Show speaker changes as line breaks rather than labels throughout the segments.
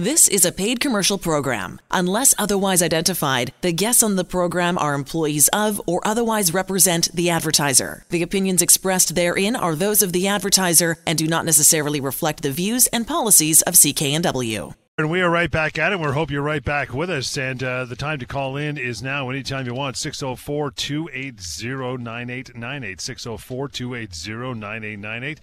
This is a paid commercial program. Unless otherwise identified, the guests on the program are employees of or otherwise represent the advertiser. The opinions expressed therein are those of the advertiser and do not necessarily reflect the views and policies of CKNW.
And we are right back at it. We hope you're right back with us. And uh, the time to call in is now anytime you want 604 280 9898. 604 280 9898.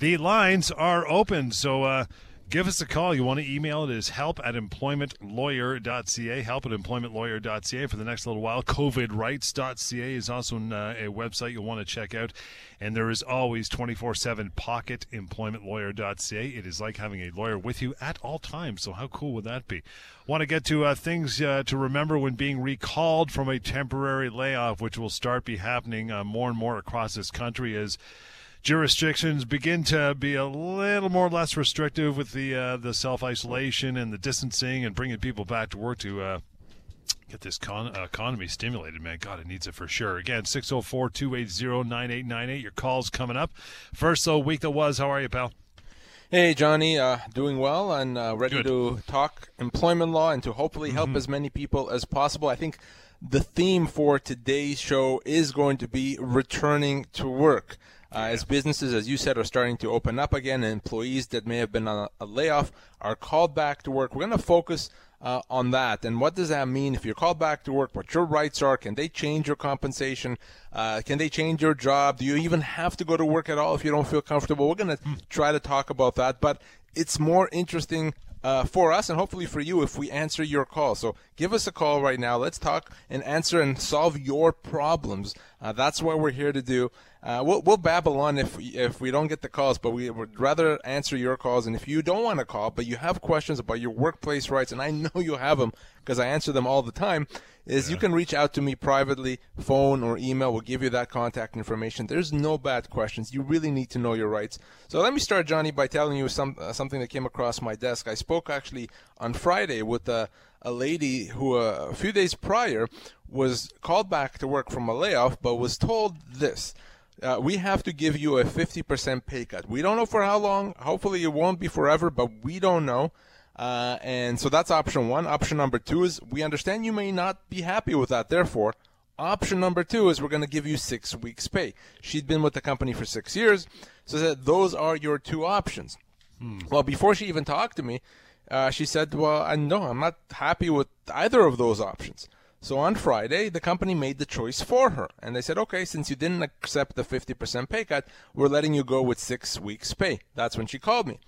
The lines are open. So, uh, give us a call. You want to email it is help at employmentlawyer.ca, help at employmentlawyer.ca for the next little while. COVIDrights.ca is also uh, a website you'll want to check out. And there is always 24 7 pocket employmentlawyer.ca. It is like having a lawyer with you at all times. So, how cool would that be? Want to get to uh, things uh, to remember when being recalled from a temporary layoff, which will start be happening uh, more and more across this country as jurisdictions begin to be a little more less restrictive with the uh, the self isolation and the distancing and bringing people back to work to uh, get this con- uh, economy stimulated, man. God, it needs it for sure. Again, 604 280 9898. Your call's coming up. First, though, week that was. How are you, pal?
Hey, Johnny. Uh, doing well and uh, ready
Good.
to talk employment law and to hopefully help as many people as possible. I think the theme for today's show is going to be returning to work. Uh, as businesses, as you said, are starting to open up again, and employees that may have been on a, a layoff are called back to work. We're going to focus uh, on that. And what does that mean if you're called back to work? What your rights are? Can they change your compensation? Uh, can they change your job? Do you even have to go to work at all if you don't feel comfortable? We're going to try to talk about that, but it's more interesting uh, for us and hopefully for you if we answer your call. So give us a call right now. Let's talk and answer and solve your problems. Uh, that's what we're here to do. Uh, we'll, we'll babble on if we, if we don't get the calls, but we would rather answer your calls. And if you don't want to call, but you have questions about your workplace rights, and I know you have them because I answer them all the time, is you can reach out to me privately, phone or email. We'll give you that contact information. There's no bad questions. You really need to know your rights. So let me start, Johnny, by telling you some uh, something that came across my desk. I spoke actually on Friday with a, a lady who uh, a few days prior was called back to work from a layoff, but was told this. Uh, we have to give you a 50% pay cut. We don't know for how long. Hopefully, it won't be forever, but we don't know. Uh, and so that's option one. Option number two is we understand you may not be happy with that. Therefore, option number two is we're going to give you six weeks' pay. She'd been with the company for six years, so that those are your two options. Well, before she even talked to me, uh, she said, "Well, I no, I'm not happy with either of those options." So on Friday, the company made the choice for her, and they said, "Okay, since you didn't accept the 50% pay cut, we're letting you go with six weeks' pay." That's when she called me,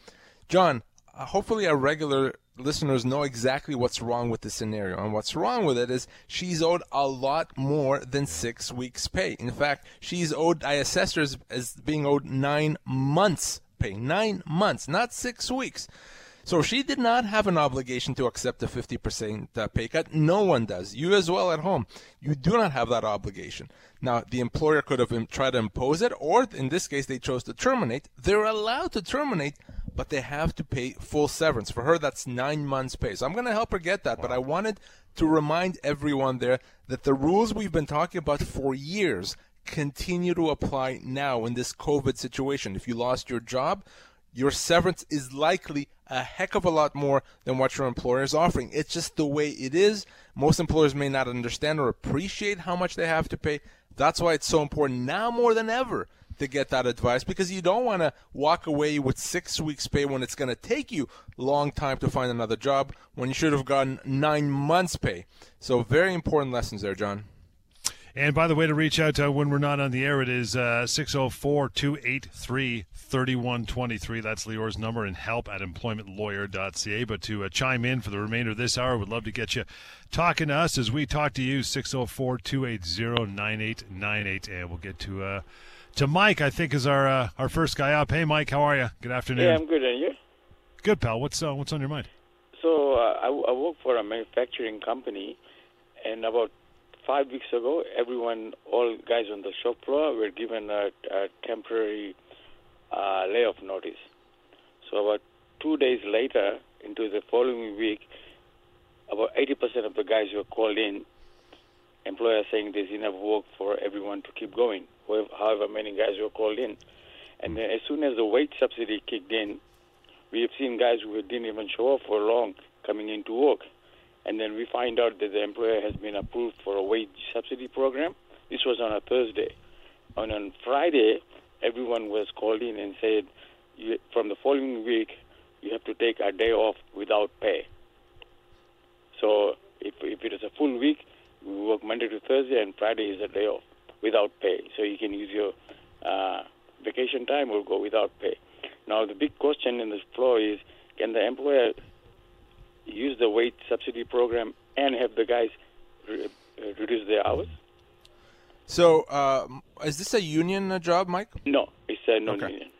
John. Uh, hopefully, our regular listeners know exactly what's wrong with this scenario, and what's wrong with it is she's owed a lot more than six weeks' pay. In fact, she's owed. I assessed her as, as being owed nine months' pay, nine months, not six weeks. So she did not have an obligation to accept a 50% uh, pay cut. No one does. You as well at home. You do not have that obligation. Now, the employer could have tried to impose it, or in this case, they chose to terminate. They're allowed to terminate, but they have to pay full severance. For her, that's nine months' pay. So I'm going to help her get that, but I wanted to remind everyone there that the rules we've been talking about for years continue to apply now in this COVID situation. If you lost your job, your severance is likely a heck of a lot more than what your employer is offering. It's just the way it is. Most employers may not understand or appreciate how much they have to pay. That's why it's so important now more than ever to get that advice because you don't want to walk away with six weeks pay when it's going to take you a long time to find another job when you should have gotten nine months pay. So very important lessons there, John.
And by the way, to reach out uh, when we're not on the air, it is 604 283 3123. That's Lior's number and help at employmentlawyer.ca. But to uh, chime in for the remainder of this hour, we'd love to get you talking to us as we talk to you 604 280 9898. And we'll get to uh, to Mike, I think, is our uh, our first guy up. Hey, Mike, how are you? Good afternoon.
Yeah, I'm good. And you?
Good, pal. What's, uh, what's on your mind?
So uh, I, I work for a manufacturing company, and about five weeks ago, everyone, all guys on the shop floor, were given a, a temporary uh, layoff notice. So about two days later, into the following week, about 80% of the guys who are called in, employer saying there's enough work for everyone to keep going, however, however many guys were called in. And then as soon as the wage subsidy kicked in, we have seen guys who didn't even show up for long coming into work. And then we find out that the employer has been approved for a wage subsidy program. This was on a Thursday. And on Friday, everyone was called in and said, from the following week, you have to take a day off without pay. So if, if it is a full week, we work Monday to Thursday, and Friday is a day off without pay. So you can use your uh, vacation time or go without pay. Now, the big question in this floor is can the employer use the wage subsidy program and have the guys re- uh, reduce their hours?
So, uh, is this a union uh, job, Mike?
No, it's a non-union.
Okay.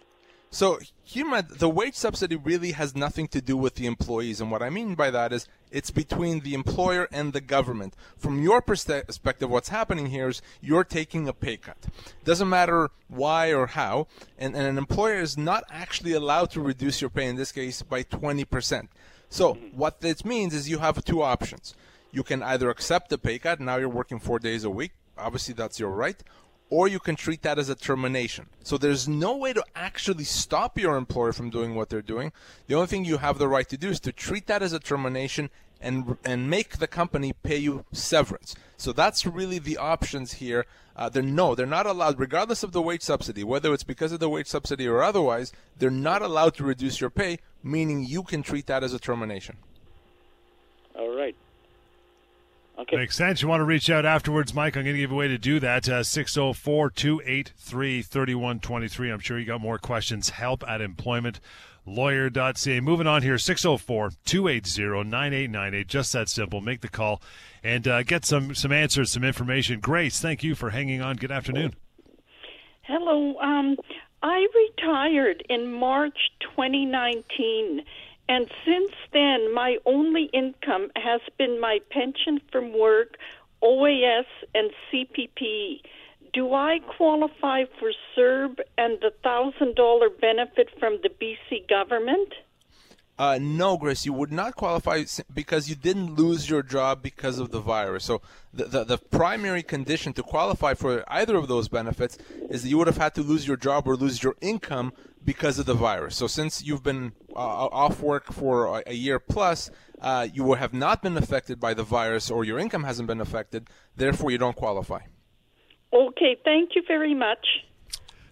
So, Human, the wage subsidy really has nothing to do with the employees. And what I mean by that is it's between the employer and the government. From your perspective, what's happening here is you're taking a pay cut. Doesn't matter why or how. And, and an employer is not actually allowed to reduce your pay, in this case, by 20%. So, mm-hmm. what this means is you have two options. You can either accept the pay cut, now you're working four days a week. Obviously, that's your right or you can treat that as a termination. So there's no way to actually stop your employer from doing what they're doing. The only thing you have the right to do is to treat that as a termination and and make the company pay you severance. So that's really the options here. Uh, they're no, they're not allowed, regardless of the wage subsidy, whether it's because of the wage subsidy or otherwise. They're not allowed to reduce your pay, meaning you can treat that as a termination.
All right.
Okay. Makes sense. You want to reach out afterwards, Mike? I'm going to give you a way to do that. Uh, 604 283 3123. I'm sure you got more questions. Help at employmentlawyer.ca. Moving on here 604 280 9898. Just that simple. Make the call and uh, get some, some answers, some information. Grace, thank you for hanging on. Good afternoon.
Hello. Um, I retired in March 2019 and since then, my only income has been my pension from work, OAS, and CPP. Do I qualify for CERB and the $1,000 benefit from the BC government?
Uh, no, Grace, you would not qualify because you didn't lose your job because of the virus. So the, the, the, primary condition to qualify for either of those benefits is that you would have had to lose your job or lose your income because of the virus. So since you've been uh, off work for a, a year plus, uh, you have not been affected by the virus or your income hasn't been affected. Therefore, you don't qualify.
Okay, thank you very much.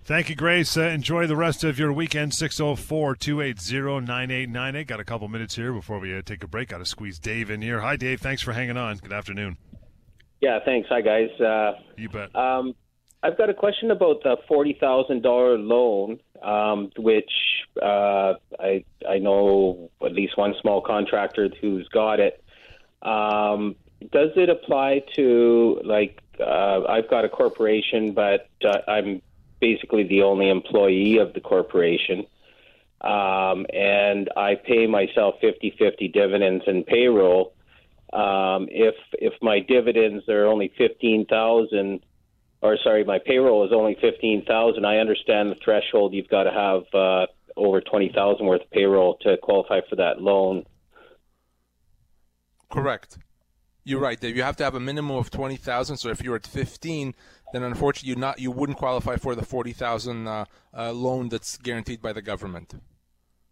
Thank you, Grace. Uh, enjoy the rest of your weekend. 604 280 9898. Got a couple minutes here before we uh, take a break. Got to squeeze Dave in here. Hi, Dave. Thanks for hanging on. Good afternoon.
Yeah, thanks. Hi, guys. Uh,
you bet.
Um, I've got a question about the $40,000 loan um, which uh, I I know at least one small contractor who's got it. Um, does it apply to like uh, I've got a corporation, but uh, I'm basically the only employee of the corporation, um, and I pay myself 50-50 dividends and payroll. Um, if if my dividends are only fifteen thousand or sorry, my payroll is only fifteen thousand. I understand the threshold. You've got to have uh, over twenty thousand worth of payroll to qualify for that loan.
Correct. You're right, Dave. You have to have a minimum of twenty thousand. So if you're at fifteen, then unfortunately you not you wouldn't qualify for the forty thousand uh, uh, loan that's guaranteed by the government.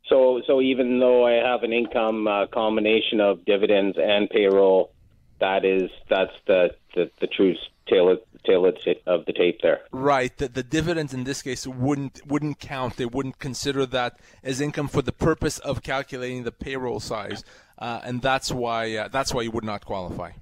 So, so even though I have an income uh, combination of dividends and payroll, that is that's the the, the true tale tale of the tape there.
Right. The, the dividends in this case wouldn't wouldn't count. They wouldn't consider that as income for the purpose of calculating the payroll size, uh, and that's why uh, that's why you would not qualify.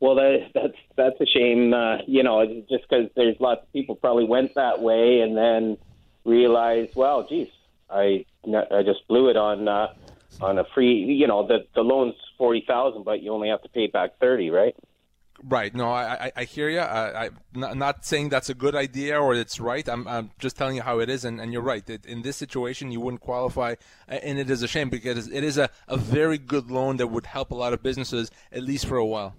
Well, that, that's that's a shame. Uh, you know, just because there's lots of people probably went that way and then realized, well, geez, I I just blew it on uh, on a free. You know, the the loan's forty thousand, but you only have to pay back thirty, right?
Right. No, I, I, I hear you. I, am not saying that's a good idea or it's right. I'm, I'm just telling you how it is, and, and you're right. In this situation, you wouldn't qualify, and it is a shame because it is a, a very good loan that would help a lot of businesses, at least for a while.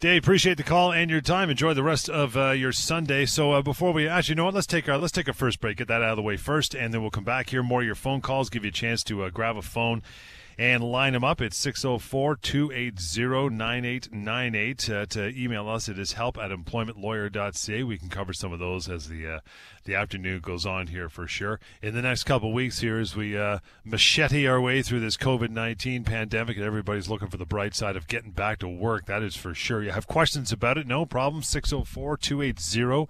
Dave, appreciate the call and your time. Enjoy the rest of uh, your Sunday. So uh, before we actually, you know what? Let's take our let's take a first break. Get that out of the way first, and then we'll come back here. More of your phone calls. Give you a chance to uh, grab a phone and line them up. It's 604 280 9898. Uh, to email us, it is help at employmentlawyer.ca. We can cover some of those as the uh, the afternoon goes on here for sure. In the next couple weeks here, as we uh, machete our way through this COVID 19 pandemic and everybody's looking for the bright side of getting back to work, that is for sure. You have questions about it? No problem. 604 280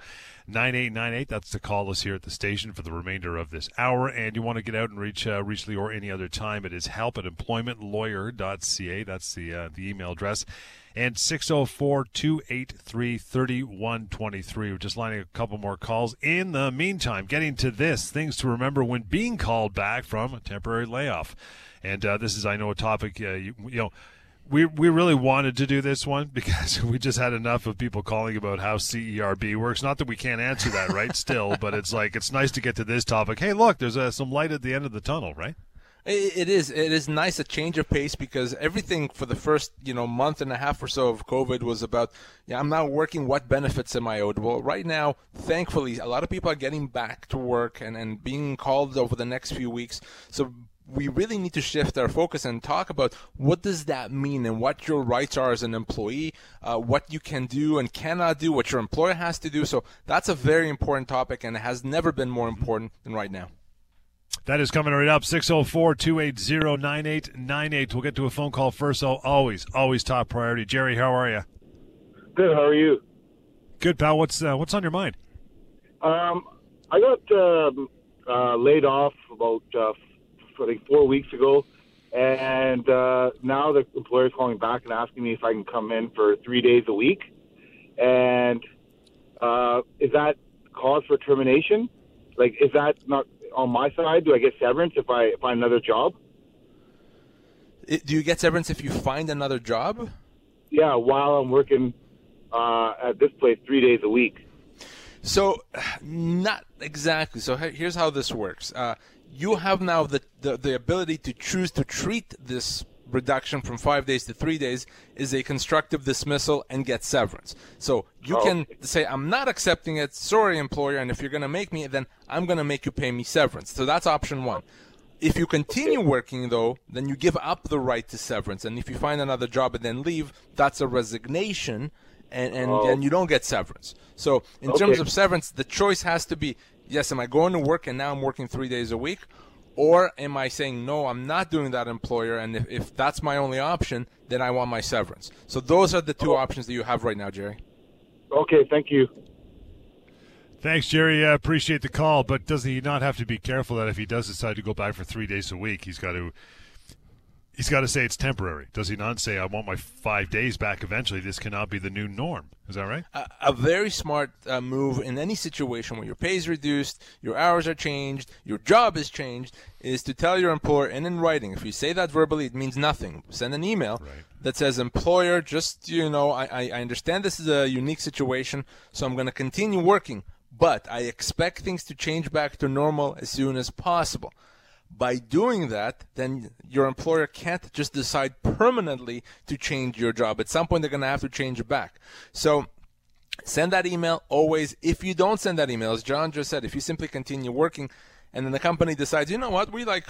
9898. That's to call us here at the station for the remainder of this hour. And you want to get out and reach uh, reach or any other time, it is help at employmentlawyer.ca. That's the, uh, the email address. And 604 283 3123. We're just lining a couple more calls. In the meantime, getting to this things to remember when being called back from a temporary layoff. And uh, this is, I know, a topic, uh, you, you know, we we really wanted to do this one because we just had enough of people calling about how CERB works. Not that we can't answer that, right? Still, but it's like it's nice to get to this topic. Hey, look, there's uh, some light at the end of the tunnel, right?
It is. It is nice a change of pace because everything for the first you know month and a half or so of COVID was about yeah I'm not working. What benefits am I owed? Well, right now, thankfully, a lot of people are getting back to work and and being called over the next few weeks. So we really need to shift our focus and talk about what does that mean and what your rights are as an employee, uh, what you can do and cannot do, what your employer has to do. So that's a very important topic and it has never been more important than right now.
That is coming right up. 604 280 9898. We'll get to a phone call first. So, always, always top priority. Jerry, how are you?
Good. How are you?
Good, pal. What's uh, what's on your mind?
Um, I got um, uh, laid off about uh, I think four weeks ago, and uh, now the employer's calling back and asking me if I can come in for three days a week. And uh, is that cause for termination? Like, is that not on my side? Do I get severance if I find another job?
It, do you get severance if you find another job?
Yeah, while I'm working uh, at this place three days a week.
So, not exactly. So here's how this works. Uh, you have now the, the, the ability to choose to treat this reduction from five days to three days is a constructive dismissal and get severance. So you oh, can say, I'm not accepting it. Sorry, employer. And if you're going to make me, then I'm going to make you pay me severance. So that's option one. If you continue working, though, then you give up the right to severance. And if you find another job and then leave, that's a resignation. And, and, oh. and you don't get severance. So, in okay. terms of severance, the choice has to be yes, am I going to work and now I'm working three days a week? Or am I saying, no, I'm not doing that, employer, and if, if that's my only option, then I want my severance? So those are the two oh. options that you have right now, Jerry.
Okay, thank you.
Thanks, Jerry. I appreciate the call, but does he not have to be careful that if he does decide to go back for three days a week, he's got to he's got to say it's temporary. Does he not say, I want my five days back eventually? This cannot be the new norm. Is that right?
A, a very smart uh, move in any situation where your pay is reduced, your hours are changed, your job is changed, is to tell your employer, and in writing, if you say that verbally, it means nothing. Send an email right. that says, Employer, just, you know, I, I understand this is a unique situation, so I'm going to continue working, but I expect things to change back to normal as soon as possible. By doing that, then your employer can't just decide permanently to change your job. At some point, they're going to have to change it back. So send that email always. If you don't send that email, as John just said, if you simply continue working and then the company decides, you know what, we like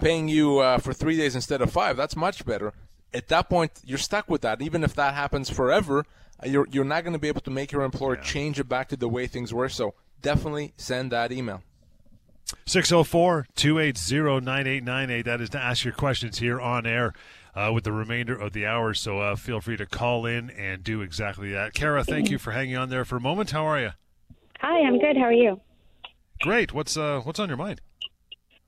paying you uh, for three days instead of five, that's much better. At that point, you're stuck with that. Even if that happens forever, uh, you're, you're not going to be able to make your employer yeah. change it back to the way things were. So definitely send that email.
604 280 9898. That is to ask your questions here on air uh, with the remainder of the hour. So uh, feel free to call in and do exactly that. Kara, thank you for hanging on there for a moment. How are you?
Hi, I'm good. How are you?
Great. What's uh, what's on your mind?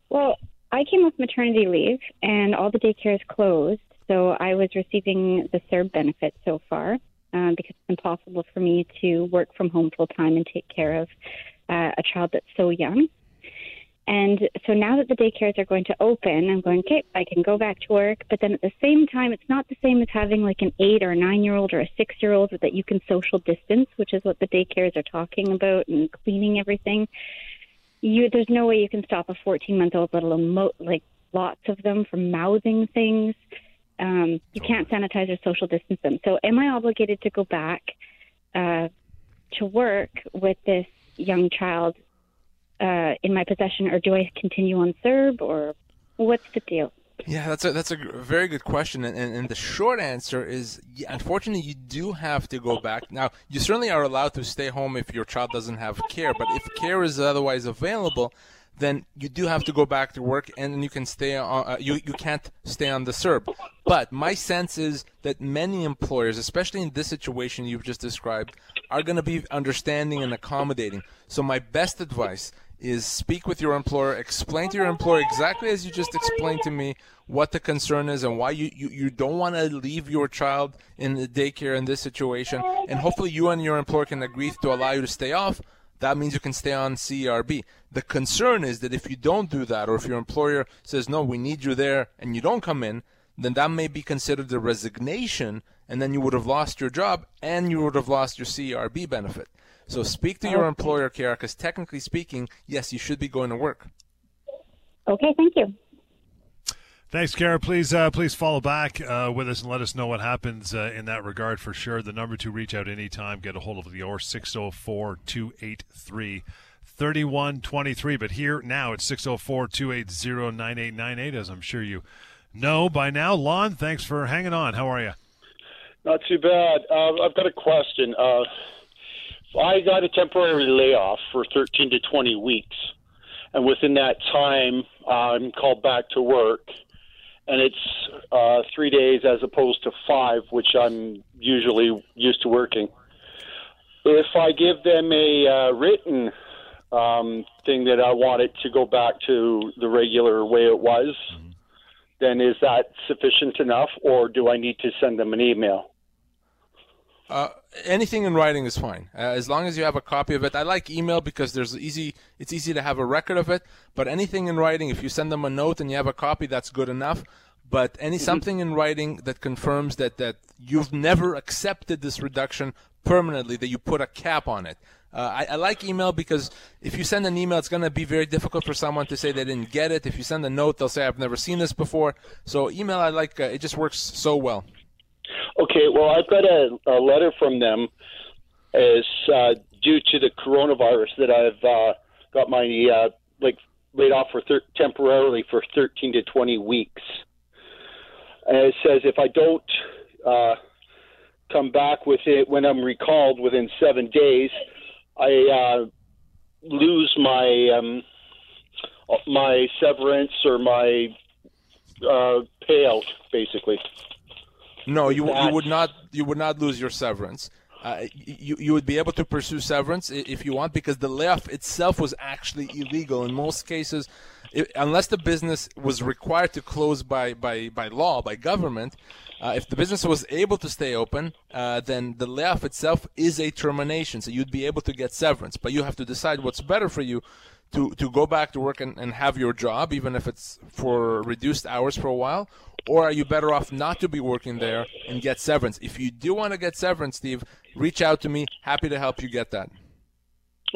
Well, I came off maternity leave and all the daycares closed, so I was receiving the CERB benefit so far uh, because it's impossible for me to work from home full time and take care of uh, a child that's so young. And so now that the daycares are going to open, I'm going, okay, I can go back to work. But then at the same time, it's not the same as having like an eight or a nine year old or a six year old that you can social distance, which is what the daycares are talking about and cleaning everything. You, there's no way you can stop a 14 month old, let alone mo- like lots of them from mouthing things. Um, you can't sanitize or social distance them. So am I obligated to go back uh, to work with this young child uh, in my possession, or do I continue on CERB, or what's the deal?
Yeah, that's a that's a very good question, and, and, and the short answer is, unfortunately, you do have to go back. Now, you certainly are allowed to stay home if your child doesn't have care, but if care is otherwise available, then you do have to go back to work, and you can stay on. Uh, you you can't stay on the CERB. But my sense is that many employers, especially in this situation you've just described, are going to be understanding and accommodating. So my best advice is speak with your employer, explain to your employer exactly as you just explained to me what the concern is and why you, you, you don't want to leave your child in the daycare in this situation. And hopefully you and your employer can agree to allow you to stay off. That means you can stay on CERB. The concern is that if you don't do that, or if your employer says, no, we need you there, and you don't come in, then that may be considered a resignation, and then you would have lost your job and you would have lost your CRB benefit. So speak to your employer, Kara, because technically speaking, yes, you should be going to work.
Okay, thank you.
Thanks, Kara. Please, uh, please follow back uh, with us and let us know what happens uh, in that regard for sure. The number to reach out anytime, get a hold of Lior 604 283 3123. But here now it's 604 280 9898, as I'm sure you know by now. Lon, thanks for hanging on. How are you?
Not too bad. Uh, I've got a question. Uh, I got a temporary layoff for 13 to 20 weeks, and within that time, I'm called back to work, and it's uh, three days as opposed to five, which I'm usually used to working. If I give them a uh, written um, thing that I want it to go back to the regular way it was, mm-hmm. Then is that sufficient enough, or do I need to send them an email?
Uh, anything in writing is fine, uh, as long as you have a copy of it. I like email because there's easy. It's easy to have a record of it. But anything in writing, if you send them a note and you have a copy, that's good enough. But any mm-hmm. something in writing that confirms that that you've never accepted this reduction permanently, that you put a cap on it. Uh, I, I, like email because if you send an email, it's going to be very difficult for someone to say they didn't get it. If you send a note, they'll say, "I've never seen this before." So email, I like. Uh, it just works so well.
Okay, well, I've got a, a letter from them as uh, due to the coronavirus that I've uh, got my uh, like laid off for thir- temporarily for 13 to 20 weeks. And it says if I don't uh, come back with it when I'm recalled within seven days, I uh, lose my um, my severance or my uh, payout, basically.
No, you, you would not. You would not lose your severance. Uh, you you would be able to pursue severance if you want because the layoff itself was actually illegal in most cases, it, unless the business was required to close by by, by law by government. Uh, if the business was able to stay open, uh, then the layoff itself is a termination. So you'd be able to get severance, but you have to decide what's better for you to, to go back to work and, and have your job, even if it's for reduced hours for a while, or are you better off not to be working there and get severance? If you do want to get severance, Steve, reach out to me. Happy to help you get that.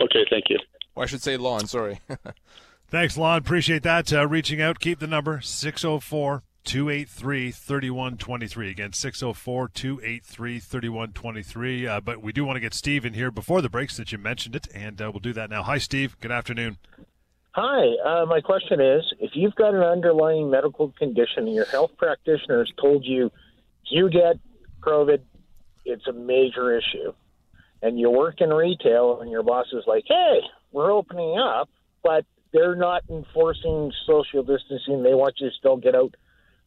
Okay, thank you.
Or I should say Lon, sorry.
Thanks, Lon. Appreciate that. Uh, reaching out. Keep the number 604 283 3123. Again, 604 283 3123. Uh, but we do want to get Steve in here before the break since you mentioned it, and uh, we'll do that now. Hi, Steve. Good afternoon.
Hi, uh, my question is if you've got an underlying medical condition and your health practitioner has told you you get COVID, it's a major issue, and you work in retail and your boss is like, hey, we're opening up, but they're not enforcing social distancing. They want you to still get out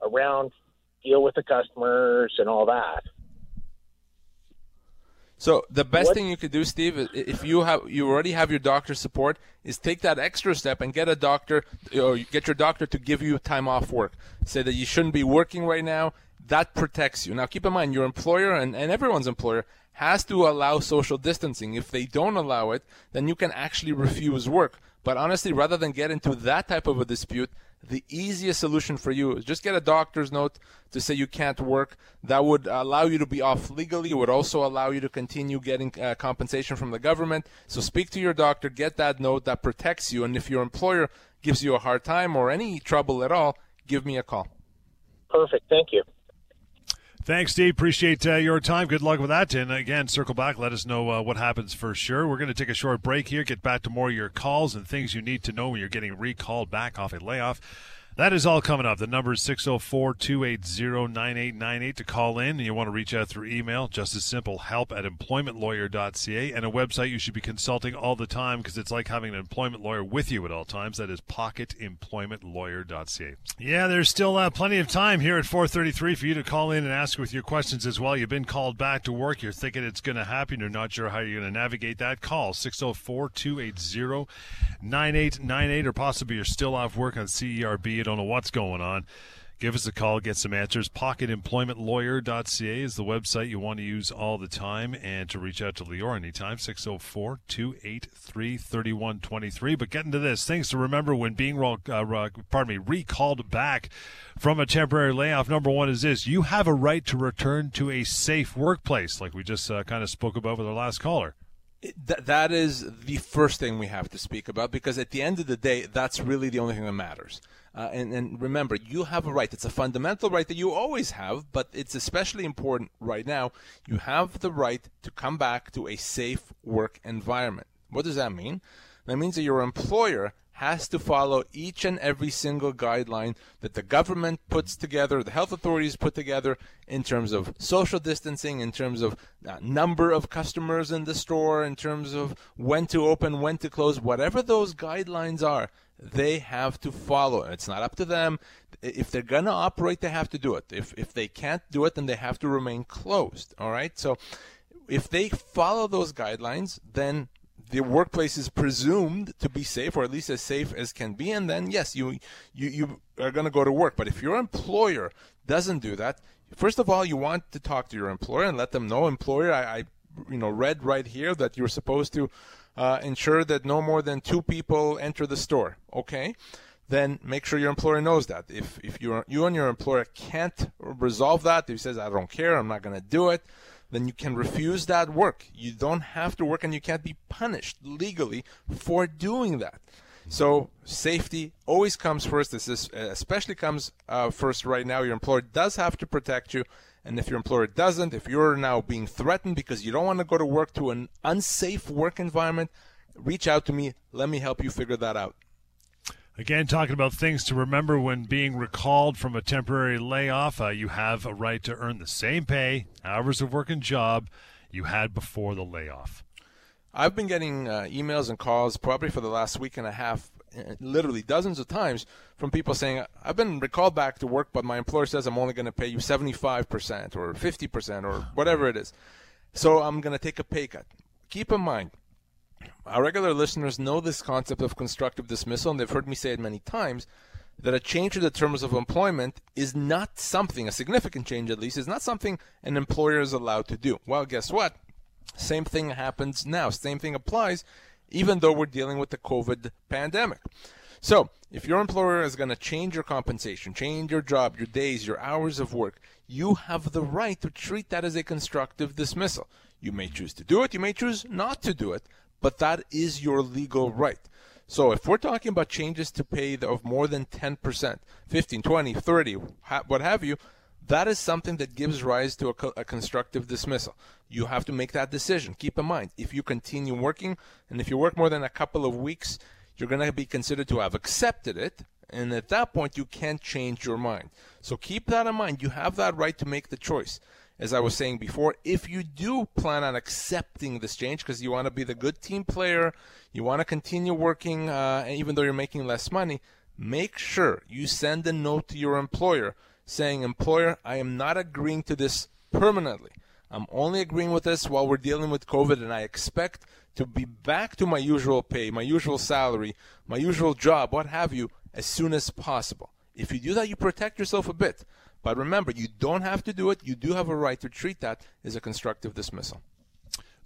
around, deal with the customers, and all that.
So the best what? thing you could do, Steve, if you have you already have your doctor support, is take that extra step and get a doctor or get your doctor to give you time off work. Say that you shouldn't be working right now. That protects you. Now keep in mind your employer and, and everyone's employer has to allow social distancing. If they don't allow it, then you can actually refuse work. But honestly, rather than get into that type of a dispute, the easiest solution for you is just get a doctor's note to say you can't work. That would allow you to be off legally. It would also allow you to continue getting uh, compensation from the government. So speak to your doctor, get that note that protects you. And if your employer gives you a hard time or any trouble at all, give me a call.
Perfect. Thank you.
Thanks, Steve. Appreciate uh, your time. Good luck with that. And again, circle back. Let us know uh, what happens for sure. We're going to take a short break here, get back to more of your calls and things you need to know when you're getting recalled back off a layoff. That is all coming up. The number is 604 280 9898 to call in. And you want to reach out through email. Just as simple help at employmentlawyer.ca and a website you should be consulting all the time because it's like having an employment lawyer with you at all times. That is pocketemploymentlawyer.ca. Yeah, there's still uh, plenty of time here at 433 for you to call in and ask with your questions as well. You've been called back to work. You're thinking it's going to happen. You're not sure how you're going to navigate that. Call 604 280 9898 or possibly you're still off work on CERB you don't know what's going on, give us a call, get some answers. PocketEmploymentLawyer.ca is the website you want to use all the time and to reach out to Lior anytime, 604 283 3123. But getting to this, things to remember when being, uh, pardon me, recalled back from a temporary layoff. Number one is this you have a right to return to a safe workplace, like we just uh, kind of spoke about with our last caller.
Th- that is the first thing we have to speak about because at the end of the day, that's really the only thing that matters. Uh, and, and remember, you have a right. It's a fundamental right that you always have, but it's especially important right now. You have the right to come back to a safe work environment. What does that mean? That means that your employer has to follow each and every single guideline that the government puts together, the health authorities put together in terms of social distancing, in terms of uh, number of customers in the store, in terms of when to open, when to close, whatever those guidelines are, they have to follow. It's not up to them. If they're going to operate, they have to do it. If, if they can't do it, then they have to remain closed. All right? So if they follow those guidelines, then the workplace is presumed to be safe, or at least as safe as can be, and then yes, you you, you are going to go to work. But if your employer doesn't do that, first of all, you want to talk to your employer and let them know, employer, I, I you know read right here that you're supposed to uh, ensure that no more than two people enter the store. Okay then make sure your employer knows that. If if you you and your employer can't resolve that, if he says I don't care, I'm not going to do it, then you can refuse that work. You don't have to work and you can't be punished legally for doing that. So safety always comes first. This is, especially comes uh, first right now. Your employer does have to protect you. And if your employer doesn't, if you're now being threatened because you don't want to go to work to an unsafe work environment, reach out to me. Let me help you figure that out.
Again, talking about things to remember when being recalled from a temporary layoff, uh, you have a right to earn the same pay, hours of work, and job you had before the layoff.
I've been getting uh, emails and calls probably for the last week and a half, uh, literally dozens of times, from people saying, I've been recalled back to work, but my employer says I'm only going to pay you 75% or 50% or whatever it is. So I'm going to take a pay cut. Keep in mind, our regular listeners know this concept of constructive dismissal, and they've heard me say it many times that a change to the terms of employment is not something, a significant change at least, is not something an employer is allowed to do. Well, guess what? Same thing happens now. Same thing applies, even though we're dealing with the COVID pandemic. So, if your employer is going to change your compensation, change your job, your days, your hours of work, you have the right to treat that as a constructive dismissal. You may choose to do it, you may choose not to do it, but that is your legal right. So if we're talking about changes to pay of more than 10%, 15, 20, 30, what have you, that is something that gives rise to a, a, constructive dismissal. You have to make that decision. Keep in mind, if you continue working, and if you work more than a couple of weeks, you're going to be considered to have accepted it, and at that point, you can't change your mind. So keep that in mind. You have that right to make the choice as I was saying before, if you do plan on accepting this change because you want to be the good team player, you want to continue working uh, even though you're making less money, make sure you send a note to your employer saying, Employer, I am not agreeing to this permanently. I'm only agreeing with this while we're dealing with COVID, and I expect to be back to my usual pay, my usual salary, my usual job, what have you, as soon as possible. If you do that, you protect yourself a bit. But remember, you don't have to do it. You do have a right to treat that as a constructive dismissal.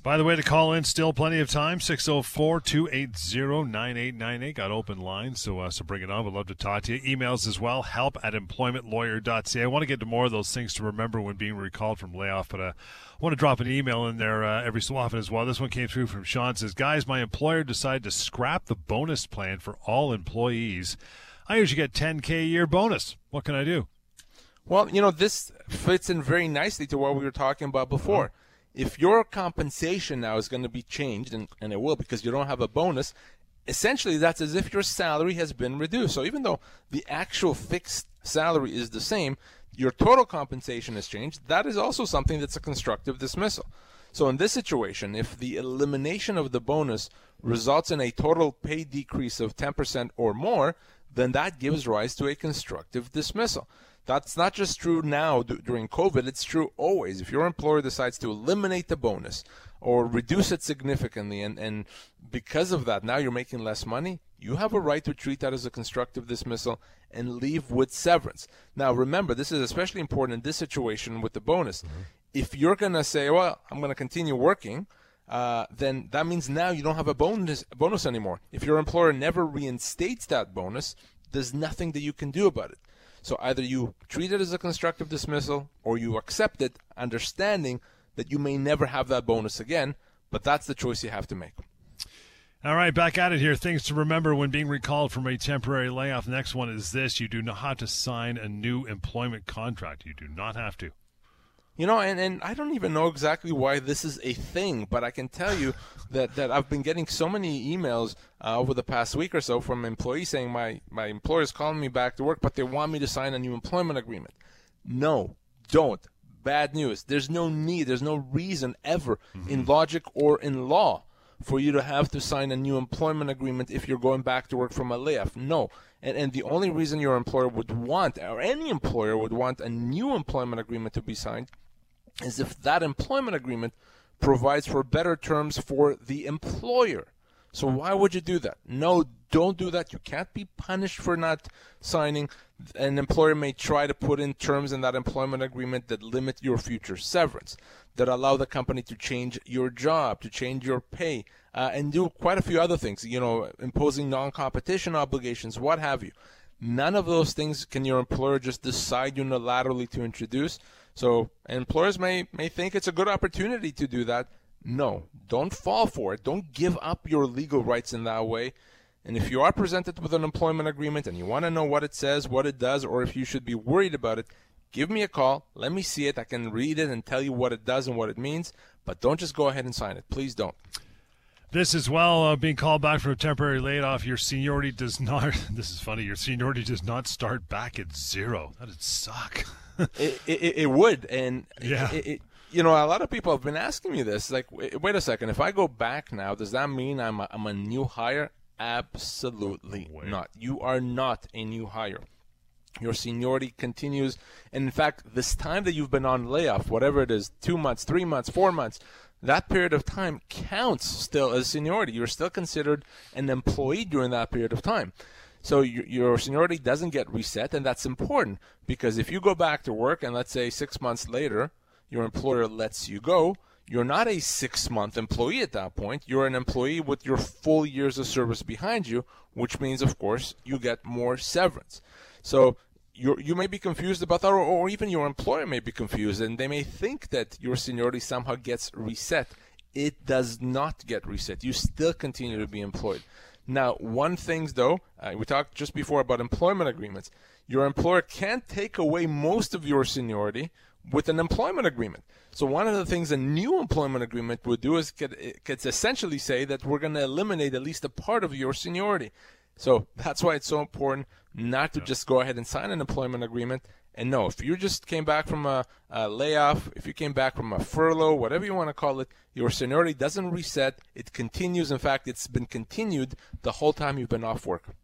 By the way, to call in, still plenty of time. 604 280 9898. Got open lines, so, uh, so bring it on. We'd love to talk to you. Emails as well, help at employmentlawyer.ca. I want to get to more of those things to remember when being recalled from layoff, but uh, I want to drop an email in there uh, every so often as well. This one came through from Sean. says, Guys, my employer decided to scrap the bonus plan for all employees. I usually get 10K a year bonus. What can I do?
Well, you know, this fits in very nicely to what we were talking about before. If your compensation now is going to be changed, and, and it will because you don't have a bonus, essentially that's as if your salary has been reduced. So even though the actual fixed salary is the same, your total compensation has changed. That is also something that's a constructive dismissal. So in this situation, if the elimination of the bonus results in a total pay decrease of 10% or more, then that gives rise to a constructive dismissal. That's not just true now d- during COVID, it's true always. If your employer decides to eliminate the bonus or reduce it significantly, and, and because of that, now you're making less money, you have a right to treat that as a constructive dismissal and leave with severance. Now, remember, this is especially important in this situation with the bonus. Mm-hmm. If you're going to say, well, I'm going to continue working, uh, then that means now you don't have a bonus bonus anymore. If your employer never reinstates that bonus, there's nothing that you can do about it. So either you treat it as a constructive dismissal or you accept it, understanding that you may never have that bonus again, but that's the choice you have to make.
All right, back at it here. Things to remember when being recalled from a temporary layoff. Next one is this you do not have to sign a new employment contract. You do not have to.
You know, and, and I don't even know exactly why this is a thing, but I can tell you that, that I've been getting so many emails uh, over the past week or so from employees saying my, my employer is calling me back to work, but they want me to sign a new employment agreement. No, don't. Bad news. There's no need, there's no reason ever mm-hmm. in logic or in law for you to have to sign a new employment agreement if you're going back to work from a layoff. No. And, and the only reason your employer would want, or any employer would want a new employment agreement to be signed is if that employment agreement provides for better terms for the employer. So why would you do that? No, don't do that. You can't be punished for not signing. An employer may try to put in terms in that employment agreement that limit your future severance, that allow the company to change your job, to change your pay, uh, and do quite a few other things, you know, imposing non-competition obligations, what have you. None of those things can your employer just decide unilaterally to introduce. So employers may, may think it's a good opportunity to do that. No, don't fall for it. Don't give up your legal rights in that way. And if you are presented with an employment agreement and you want to know what it says, what it does, or if you should be worried about it, give me a call. Let me see it. I can read it and tell you what it does and what it means. But don't just go ahead and sign it. Please don't.
This as well, uh, being called back from a temporary layoff, your seniority does not, this is funny, your seniority does not start back at zero. That'd suck.
it, it, it, would. And
yeah.
It, you know, a lot of people have been asking me this. Like, wait a second. If I go back now, does that mean I'm a, I'm a new hire? Absolutely Wait. not. You are not a new hire. Your seniority continues. And in fact, this time that you've been on layoff, whatever it is, two months, three months, four months, that period of time counts still as seniority. You're still considered an employee during that period of time. So your, your seniority doesn't get reset, and that's important because if you go back to work and let's say six months later, your employer lets you go, you're not a six month employee at that point. You're an employee with your full years of service behind you, which means, of course, you get more severance. So you you may be confused about that, or, or even your employer may be confused, and they may think that your seniority somehow gets reset. It does not get reset. You still continue to be employed. Now, one thing though, uh, we talked just before about employment agreements. Your employer can't take away most of your seniority with an employment agreement. So one of the things a new employment agreement would do is could, could essentially say that we're going to eliminate at least a part of your seniority. So that's why it's so important not to just go ahead and sign an employment agreement. And no, if you just came back from a, a layoff, if you came back from a furlough, whatever you want to call it, your seniority doesn't reset. It continues. In fact, it's been continued the whole time you've been off work.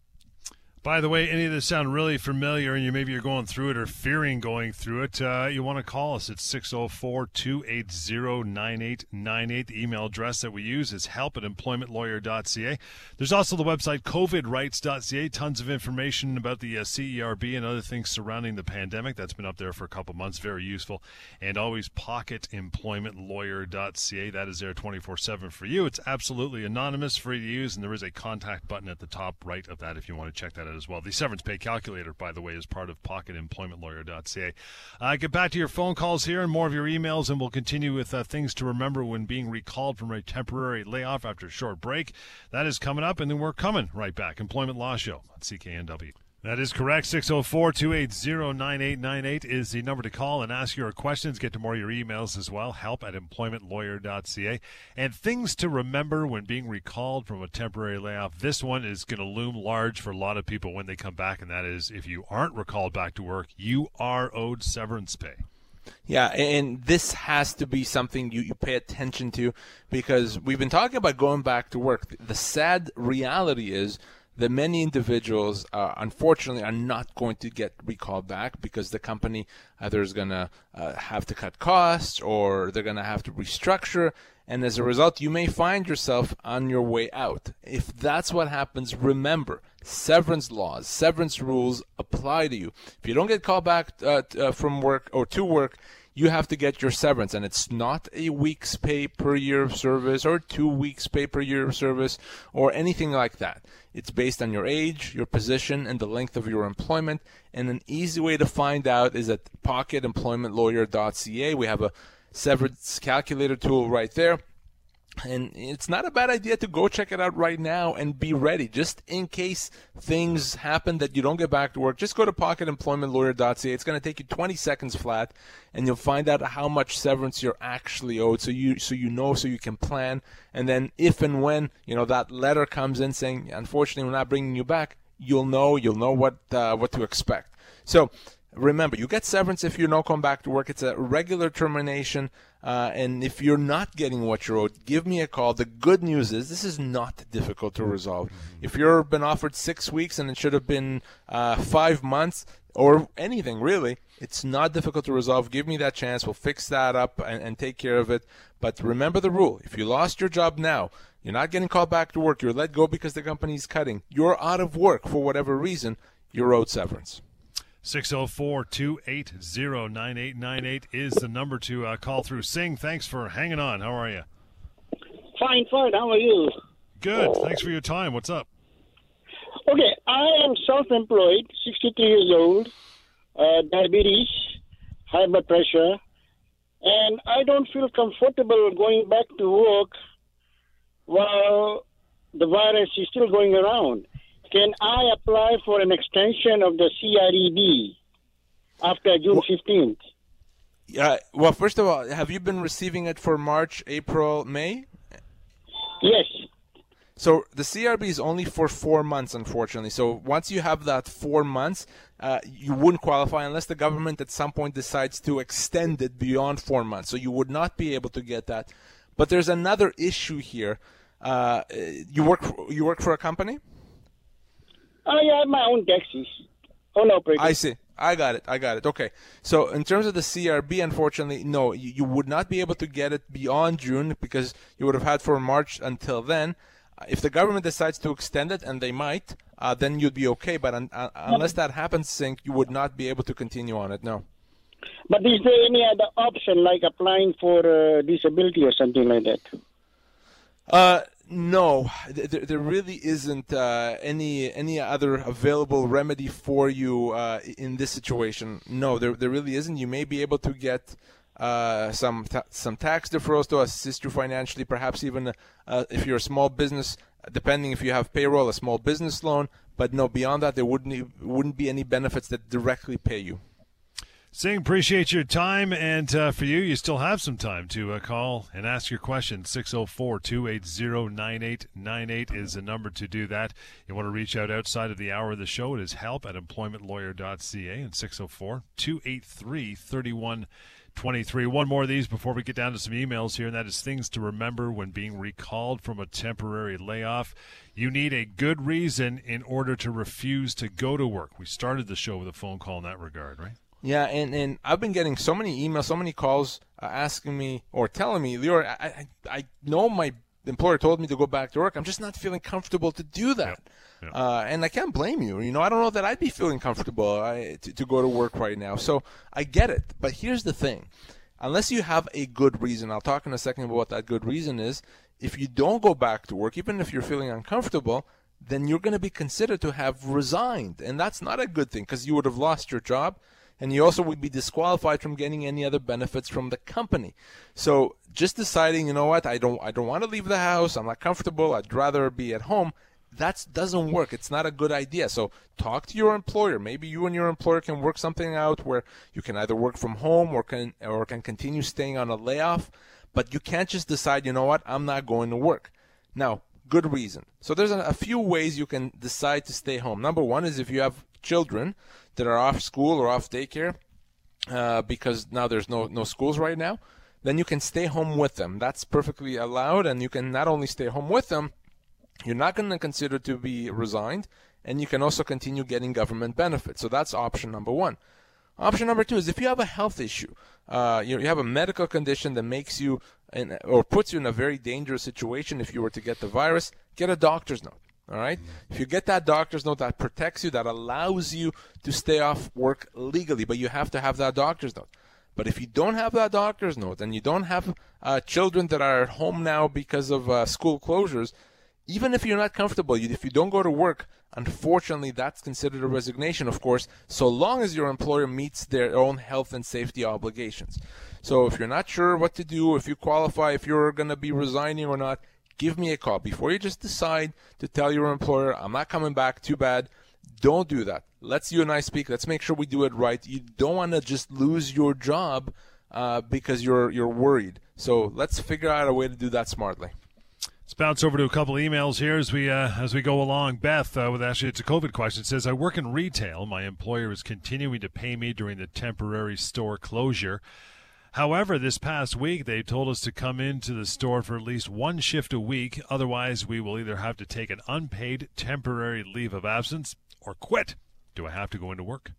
By the way, any of this sound really familiar and you maybe you're going through it or fearing going through it, uh, you want to call us at 604-280-9898. The email address that we use is help at employmentlawyer.ca. There's also the website covidrights.ca. Tons of information about the uh, CERB and other things surrounding the pandemic. That's been up there for a couple months. Very useful. And always pocketemploymentlawyer.ca. That is there 24-7 for you. It's absolutely anonymous, free to use, and there is a contact button at the top right of that if you want to check that out as well. The severance pay calculator, by the way, is part of pocketemploymentlawyer.ca. Uh, get back to your phone calls here and more of your emails, and we'll continue with uh, things to remember when being recalled from a temporary layoff after a short break. That is coming up, and then we're coming right back. Employment Law Show on CKNW. That is correct. 604 280 9898 is the number to call and ask your questions. Get to more of your emails as well. Help at employmentlawyer.ca. And things to remember when being recalled from a temporary layoff. This one is going to loom large for a lot of people when they come back, and that is if you aren't recalled back to work, you are owed severance pay.
Yeah, and this has to be something you, you pay attention to because we've been talking about going back to work. The sad reality is that many individuals, uh, unfortunately, are not going to get recalled back because the company either is going to uh, have to cut costs or they're going to have to restructure. And as a result, you may find yourself on your way out. If that's what happens, remember severance laws, severance rules apply to you. If you don't get called back uh, uh from work or to work, you have to get your severance. And it's not a week's pay per year of service or two weeks pay per year of service or anything like that. It's based on your age, your position, and the length of your employment. And an easy way to find out is at pocketemploymentlawyer.ca. We have a severance calculator tool right there. And it's not a bad idea to go check it out right now and be ready. Just in case things happen that you don't get back to work, just go to pocketemploymentlawyer.ca. It's going to take you 20 seconds flat and you'll find out how much severance you're actually owed so you so you know so you can plan and then if and when, you know, that letter comes in saying unfortunately we're not bringing you back, you'll know, you'll know what uh, what to expect. So, remember, you get severance if you don't come back to work. It's a regular termination. Uh, and if you're not getting what you're owed, give me a call. The good news is this is not difficult to resolve. If you've been offered six weeks and it should have been uh, five months or anything really, it's not difficult to resolve. Give me that chance. We'll fix that up and, and take care of it. But remember the rule. If you lost your job now, you're not getting called back to work. You're let go because the company's cutting. You're out of work for whatever reason. You're owed severance.
604 280 9898 is the number to uh, call through. Singh, thanks for hanging on. How are you?
Fine, fine. How are you?
Good. Thanks for your time. What's up?
Okay, I am self employed, 63 years old, uh, diabetes, high blood pressure, and I don't feel comfortable going back to work while the virus is still going around can I apply for an extension of the CERB after June fifteenth?
Yeah. Well, first of all, have you been receiving it for March, April, May?
Yes.
So the CRB is only for four months, unfortunately. So once you have that four months, uh, you wouldn't qualify unless the government at some point decides to extend it beyond four months. So you would not be able to get that. But there's another issue here. Uh, you work you work for a company?
I have my own taxis, own operator.
I see. I got it. I got it. Okay. So in terms of the CRB, unfortunately, no, you, you, would not be able to get it beyond June because you would have had for March until then. If the government decides to extend it, and they might, uh, then you'd be okay. But un- uh, unless that happens, Singh, you would not be able to continue on it. No.
But is there any other option, like applying for uh, disability or something like that?
Uh, no, there, there really isn't uh, any any other available remedy for you uh, in this situation. No, there there really isn't. You may be able to get uh, some ta- some tax deferrals to assist you financially, perhaps even uh, if you're a small business, depending if you have payroll, a small business loan. But no, beyond that, there wouldn't wouldn't be any benefits that directly pay you.
Singh, appreciate your time. And uh, for you, you still have some time to uh, call and ask your question. 604 280 9898 is the number to do that. You want to reach out outside of the hour of the show, it is help at employmentlawyer.ca and 604 283 3123. One more of these before we get down to some emails here, and that is things to remember when being recalled from a temporary layoff. You need a good reason in order to refuse to go to work. We started the show with a phone call in that regard, right?
Yeah, and, and I've been getting so many emails, so many calls uh, asking me or telling me, Lior, I, I, I know my employer told me to go back to work. I'm just not feeling comfortable to do that. Uh, and I can't blame you. You know, I don't know that I'd be feeling comfortable I, to, to go to work right now. So I get it. But here's the thing unless you have a good reason, I'll talk in a second about what that good reason is. If you don't go back to work, even if you're feeling uncomfortable, then you're going to be considered to have resigned. And that's not a good thing because you would have lost your job and you also would be disqualified from getting any other benefits from the company. So just deciding, you know what, I don't I don't want to leave the house, I'm not comfortable, I'd rather be at home that doesn't work. It's not a good idea. So talk to your employer. Maybe you and your employer can work something out where you can either work from home or can or can continue staying on a layoff. But you can't just decide, you know what, I'm not going to work. Now, good reason. So there's a, a few ways you can decide to stay home. Number one is if you have children that are off school or off daycare, uh, because now there's no no schools right now, then you can stay home with them. That's perfectly allowed, and you can not only stay home with them, you're not going to consider to be resigned, and you can also continue getting government benefits. So that's option number one. Option number two is if you have a health issue, uh, you, you have a medical condition that makes you in, or puts you in a very dangerous situation if you were to get the virus, get a doctor's note. All right? If you get that doctor's note that protects you, that allows you to stay off work legally, but you have to have that doctor's note. But if you don't have that doctor's note and you don't have uh, children that are at home now because of uh, school closures, even if you're not comfortable, if you don't go to work, unfortunately, that's considered a resignation, of course, so long as your employer meets their own health and safety obligations. So if you're not sure what to do, if you qualify, if you're going to be resigning or not, give me a call. Before you just decide to tell your employer, I'm not coming back, too bad, don't do that. Let's you and I speak. Let's make sure we do it right. You don't want to just lose your job uh, because you're you're worried. So let's figure out a way to do that smartly.
Let's bounce over to a couple emails here as we uh, as we go along. Beth, uh, with actually it's a COVID question, says I work in retail. My employer is continuing to pay me during the temporary store closure. However, this past week they told us to come into the store for at least one shift a week. Otherwise, we will either have to take an unpaid temporary leave of absence or quit. Do I have to go into work?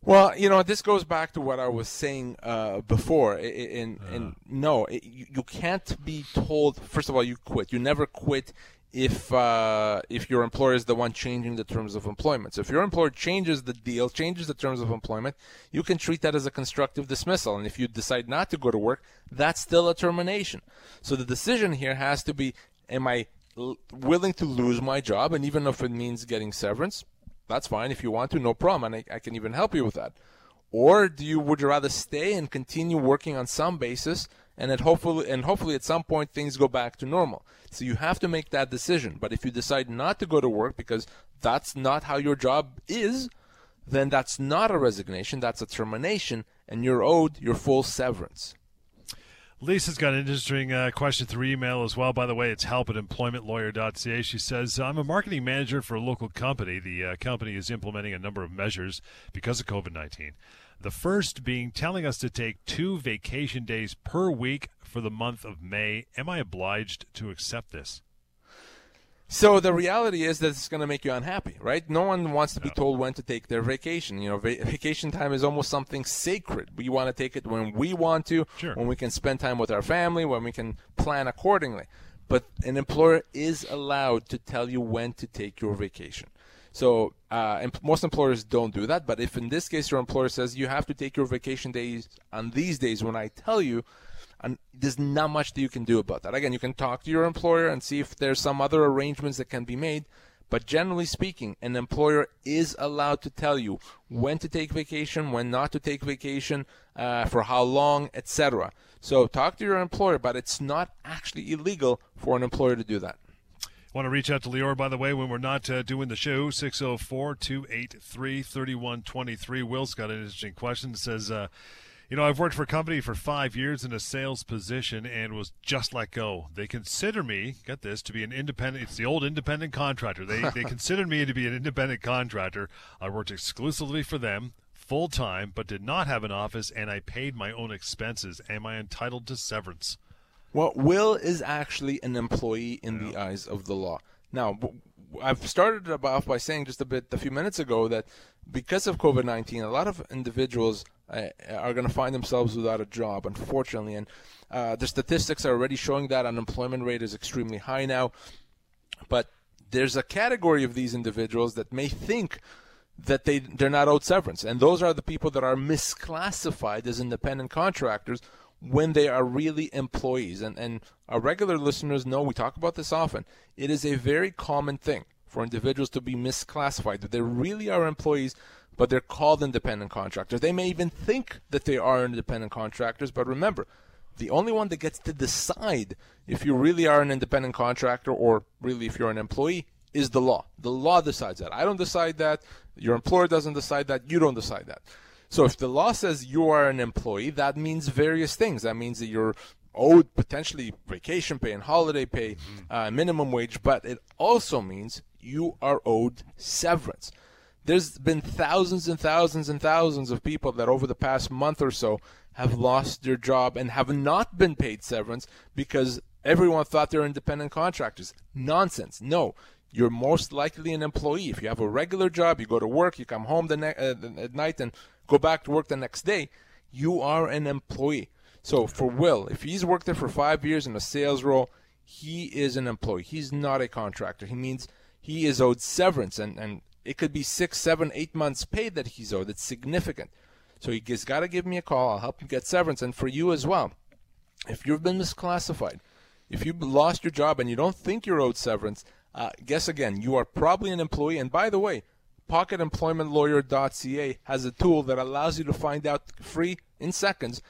Well, you know, this goes back to what I was saying uh, before. And, and no, it, you, you can't be told. First of all, you quit. You never quit if uh, if your employer is the one changing the terms of employment. So if your employer changes the deal, changes the terms of employment, you can treat that as a constructive dismissal. And if you decide not to go to work, that's still a termination. So the decision here has to be: Am I l- willing to lose my job? And even if it means getting severance, that's fine. If you want to, no problem, and I, I can even help you with that. Or do you would you rather stay and continue working on some basis, and at hopefully and hopefully at some point things go back to normal? So you have to make that decision. But if you decide not to go to work because that's not how your job is, then that's not a resignation. That's a termination, and you're owed your full severance.
Lisa's got an interesting uh, question through email as well. By the way, it's help at employmentlawyer.ca. She says, I'm a marketing manager for a local company. The uh, company is implementing a number of measures because of COVID 19. The first being telling us to take two vacation days per week for the month of May. Am I obliged to accept this?
So the reality is that it's going to make you unhappy, right? No one wants to be told when to take their vacation. You know, va- vacation time is almost something sacred. We want to take it when we want to,
Sure.
when we can spend time with our family, when we can plan accordingly. But an employer is allowed to tell you when to take your vacation. So uh, most employers don't do that. But if in this case your employer says you have to take your vacation days on these days when I tell you, and there's not much that you can do about that. Again, you can talk to your employer and see if there's some other arrangements that can be made. But generally speaking, an employer is allowed to tell you when to take vacation, when not to take vacation, uh, for how long, etc. So talk to your employer, but it's not actually illegal for an employer to do that.
Want to reach out to Lior, by the way, when we're not uh, doing the show, 604 283 3123. Will's got an interesting question. It says, uh, You know, I've worked for a company for five years in a sales position and was just let go. They consider me, get this, to be an independent, it's the old independent contractor. They, they considered me to be an independent contractor. I worked exclusively for them. Full time, but did not have an office, and I paid my own expenses. Am I entitled to severance?
Well, Will is actually an employee in the eyes of the law. Now, I've started off by saying just a bit a few minutes ago that because of COVID 19, a lot of individuals uh, are going to find themselves without a job, unfortunately. And uh, the statistics are already showing that unemployment rate is extremely high now. But there's a category of these individuals that may think that they they're not owed severance, and those are the people that are misclassified as independent contractors when they are really employees. And and our regular listeners know we talk about this often. It is a very common thing for individuals to be misclassified that they really are employees. But they're called independent contractors. They may even think that they are independent contractors, but remember, The only one that gets to decide if you really are an independent contractor or really if you're an employee is the law. The law decides that. I don't decide that. Your employer doesn't decide that. You don't decide that. So if the law says you are an employee, that means various things. That means that you're owed potentially vacation pay and holiday pay, mm-hmm. uh, minimum wage, but it also means you are owed severance. There's been thousands and thousands and thousands of people that over the past month or so have lost their job and have not been paid severance because everyone thought they're independent contractors. Nonsense. No, you're most likely an employee. If you have a regular job, you go to work, you come home the ne- uh, at night and go back to work the next day, you are an employee. So for Will, if he's worked there for five years in a sales role, he is an employee. He's not a contractor. He means he is owed severance, and, and it could be six, seven, eight months paid that he's owed. It's significant. So he's got to give me a call. I'll help him get severance. And for you as well, if you've been misclassified, if you lost your job and you don't think you're owed severance, uh, guess again, you are probably an employee. And by the way, pocketemploymentlawyer.ca has a tool that allows you to find out free in seconds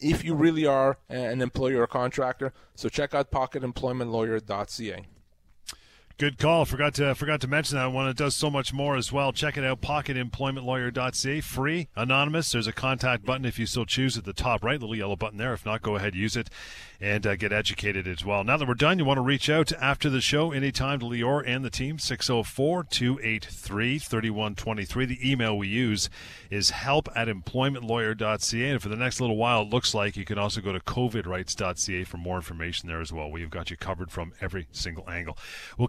if you really are an employer or contractor. So check out pocketemploymentlawyer.ca.
Good call. Forgot to forgot to mention that one. It does so much more as well. Check it out. PocketEmploymentLawyer.ca. Free, anonymous. There's a contact button if you still choose at the top right, little yellow button there. If not, go ahead and use it and uh, get educated as well. Now that we're done, you want to reach out after the show anytime to Lior and the team. 604-283-3123. The email we use is help at employmentlawyer.ca. And for the next little while, it looks like you can also go to covidrights.ca for more information there as well. We've got you covered from every single angle. We'll